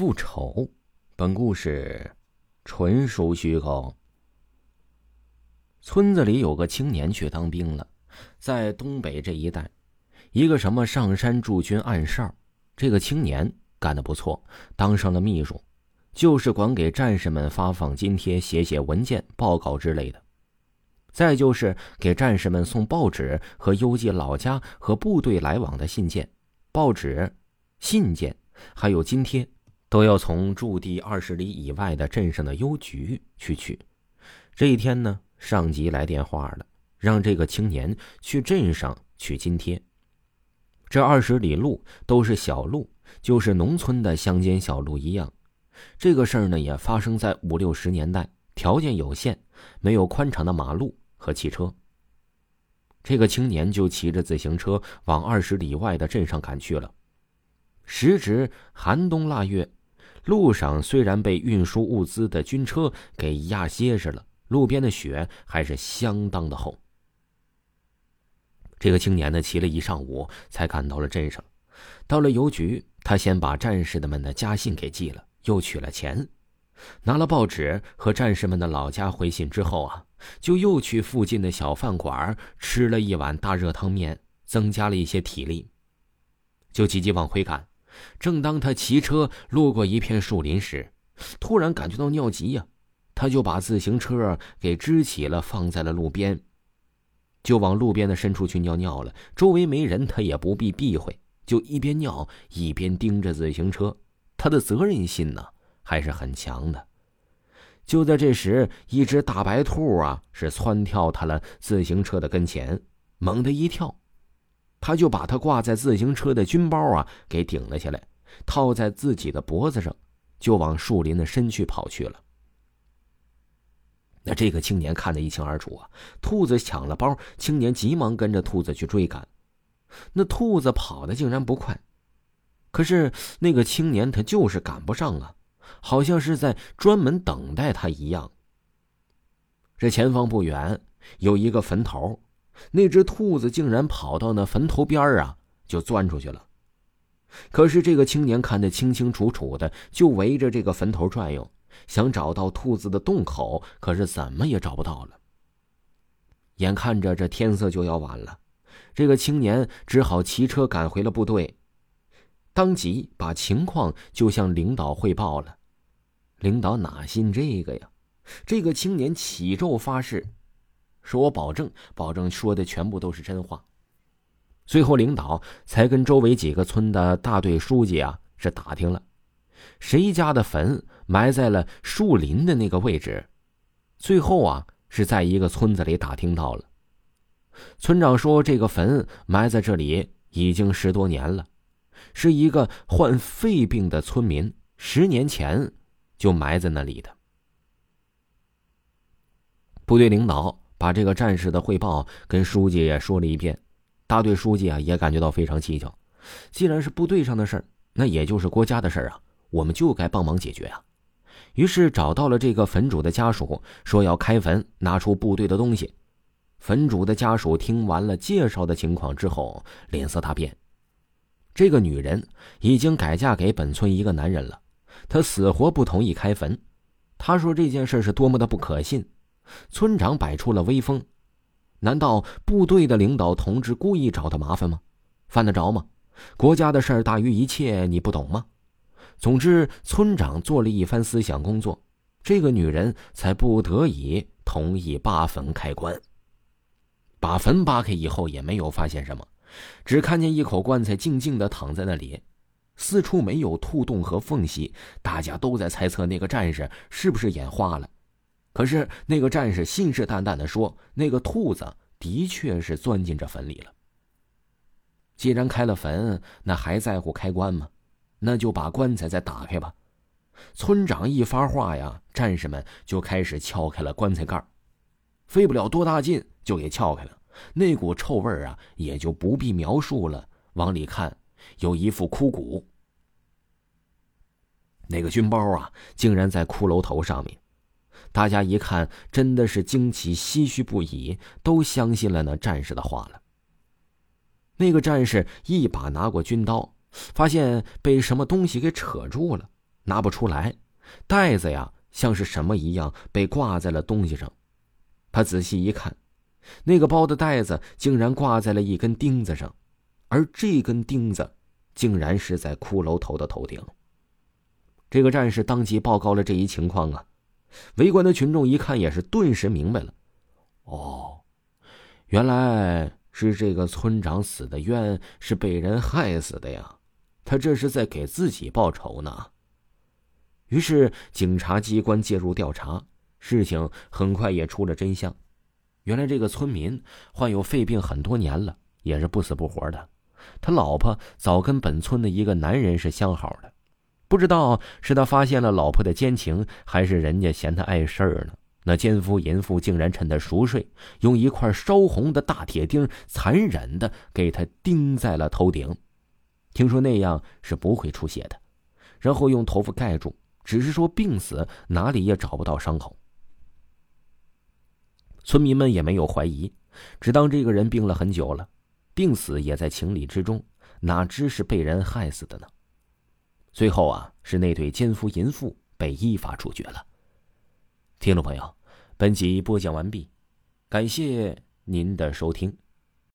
复仇，本故事纯属虚构。村子里有个青年去当兵了，在东北这一带，一个什么上山驻军暗哨，这个青年干得不错，当上了秘书，就是管给战士们发放津贴、写写文件、报告之类的。再就是给战士们送报纸和邮寄老家和部队来往的信件、报纸、信件，还有津贴。都要从驻地二十里以外的镇上的邮局去取。这一天呢，上级来电话了，让这个青年去镇上取津贴。这二十里路都是小路，就是农村的乡间小路一样。这个事儿呢，也发生在五六十年代，条件有限，没有宽敞的马路和汽车。这个青年就骑着自行车往二十里外的镇上赶去了。时值寒冬腊月。路上虽然被运输物资的军车给压结实了，路边的雪还是相当的厚。这个青年呢，骑了一上午才赶到了镇上。到了邮局，他先把战士的们的家信给寄了，又取了钱，拿了报纸和战士们的老家回信之后啊，就又去附近的小饭馆吃了一碗大热汤面，增加了一些体力，就急急往回赶。正当他骑车路过一片树林时，突然感觉到尿急呀，他就把自行车给支起了，放在了路边，就往路边的深处去尿尿了。周围没人，他也不必避讳，就一边尿一边盯着自行车。他的责任心呢还是很强的。就在这时，一只大白兔啊是窜跳他了自行车的跟前，猛地一跳。他就把他挂在自行车的军包啊给顶了下来，套在自己的脖子上，就往树林的深处跑去了。那这个青年看得一清二楚啊，兔子抢了包，青年急忙跟着兔子去追赶。那兔子跑的竟然不快，可是那个青年他就是赶不上啊，好像是在专门等待他一样。这前方不远有一个坟头。那只兔子竟然跑到那坟头边啊，就钻出去了。可是这个青年看得清清楚楚的，就围着这个坟头转悠，想找到兔子的洞口，可是怎么也找不到了。眼看着这天色就要晚了，这个青年只好骑车赶回了部队，当即把情况就向领导汇报了。领导哪信这个呀？这个青年起咒发誓。说我保证，保证说的全部都是真话。最后，领导才跟周围几个村的大队书记啊是打听了，谁家的坟埋在了树林的那个位置。最后啊是在一个村子里打听到了。村长说，这个坟埋在这里已经十多年了，是一个患肺病的村民十年前就埋在那里的。部队领导。把这个战士的汇报跟书记也说了一遍，大队书记啊也感觉到非常蹊跷。既然是部队上的事儿，那也就是国家的事儿啊，我们就该帮忙解决啊。于是找到了这个坟主的家属，说要开坟，拿出部队的东西。坟主的家属听完了介绍的情况之后，脸色大变。这个女人已经改嫁给本村一个男人了，她死活不同意开坟。她说这件事是多么的不可信。村长摆出了威风，难道部队的领导同志故意找他麻烦吗？犯得着吗？国家的事儿大于一切，你不懂吗？总之，村长做了一番思想工作，这个女人才不得已同意扒坟开棺。把坟扒开以后，也没有发现什么，只看见一口棺材静静的躺在那里，四处没有兔洞和缝隙。大家都在猜测那个战士是不是眼花了。可是那个战士信誓旦旦的说：“那个兔子的确是钻进这坟里了。既然开了坟，那还在乎开棺吗？那就把棺材再打开吧。”村长一发话呀，战士们就开始撬开了棺材盖费不了多大劲就给撬开了。那股臭味啊，也就不必描述了。往里看，有一副枯骨，那个军包啊，竟然在骷髅头上面。大家一看，真的是惊奇、唏嘘不已，都相信了那战士的话了。那个战士一把拿过军刀，发现被什么东西给扯住了，拿不出来，袋子呀像是什么一样被挂在了东西上。他仔细一看，那个包的袋子竟然挂在了一根钉子上，而这根钉子竟然是在骷髅头的头顶。这个战士当即报告了这一情况啊！围观的群众一看也是顿时明白了，哦，原来是这个村长死的冤是被人害死的呀！他这是在给自己报仇呢。于是警察机关介入调查，事情很快也出了真相。原来这个村民患有肺病很多年了，也是不死不活的。他老婆早跟本村的一个男人是相好的。不知道是他发现了老婆的奸情，还是人家嫌他碍事儿呢？那奸夫淫妇竟然趁他熟睡，用一块烧红的大铁钉残忍的给他钉在了头顶。听说那样是不会出血的，然后用头发盖住，只是说病死哪里也找不到伤口。村民们也没有怀疑，只当这个人病了很久了，病死也在情理之中，哪知是被人害死的呢？最后啊，是那对奸夫淫妇被依法处决了。听众朋友，本集播讲完毕，感谢您的收听。